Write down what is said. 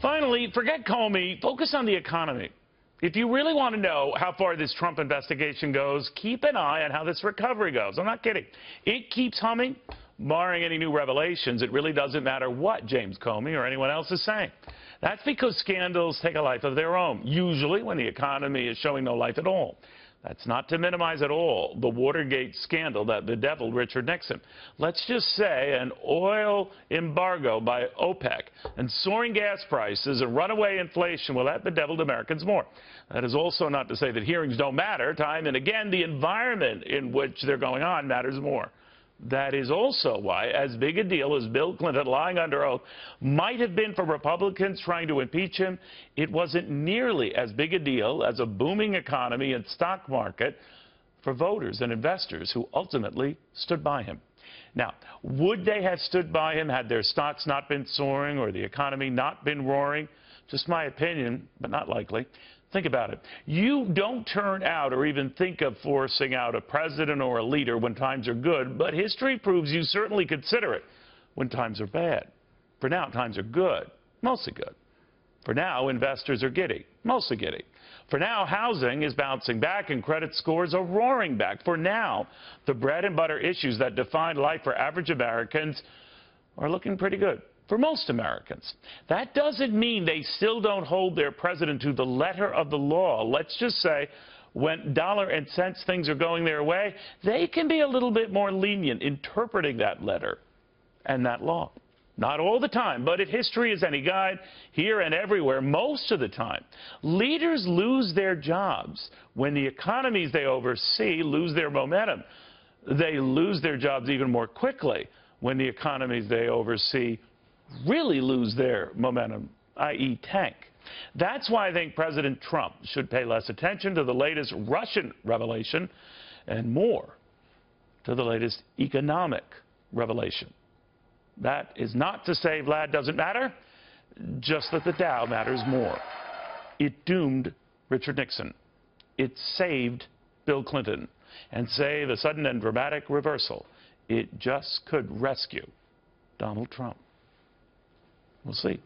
Finally, forget Comey. Focus on the economy. If you really want to know how far this Trump investigation goes, keep an eye on how this recovery goes. I'm not kidding. It keeps humming, barring any new revelations. It really doesn't matter what James Comey or anyone else is saying. That's because scandals take a life of their own, usually when the economy is showing no life at all. That's not to minimize at all the Watergate scandal that bedeviled Richard Nixon. Let's just say an oil embargo by OPEC and soaring gas prices and runaway inflation, well, that bedeviled Americans more. That is also not to say that hearings don't matter. Time and again, the environment in which they're going on matters more. That is also why, as big a deal as Bill Clinton lying under oath might have been for Republicans trying to impeach him, it wasn't nearly as big a deal as a booming economy and stock market for voters and investors who ultimately stood by him. Now, would they have stood by him had their stocks not been soaring or the economy not been roaring? Just my opinion, but not likely. Think about it. You don't turn out or even think of forcing out a president or a leader when times are good, but history proves you certainly consider it when times are bad. For now, times are good, mostly good. For now, investors are giddy, mostly giddy. For now, housing is bouncing back and credit scores are roaring back. For now, the bread and butter issues that define life for average Americans are looking pretty good for most Americans. That doesn't mean they still don't hold their president to the letter of the law. Let's just say when dollar and cents things are going their way, they can be a little bit more lenient interpreting that letter and that law. Not all the time, but if history is any guide, here and everywhere, most of the time, leaders lose their jobs when the economies they oversee lose their momentum. They lose their jobs even more quickly when the economies they oversee really lose their momentum, i.e. tank. That's why I think President Trump should pay less attention to the latest Russian revelation and more to the latest economic revelation. That is not to say Vlad doesn't matter, just that the Dow matters more. It doomed Richard Nixon. It saved Bill Clinton. And say the sudden and dramatic reversal, it just could rescue Donald Trump. We'll see.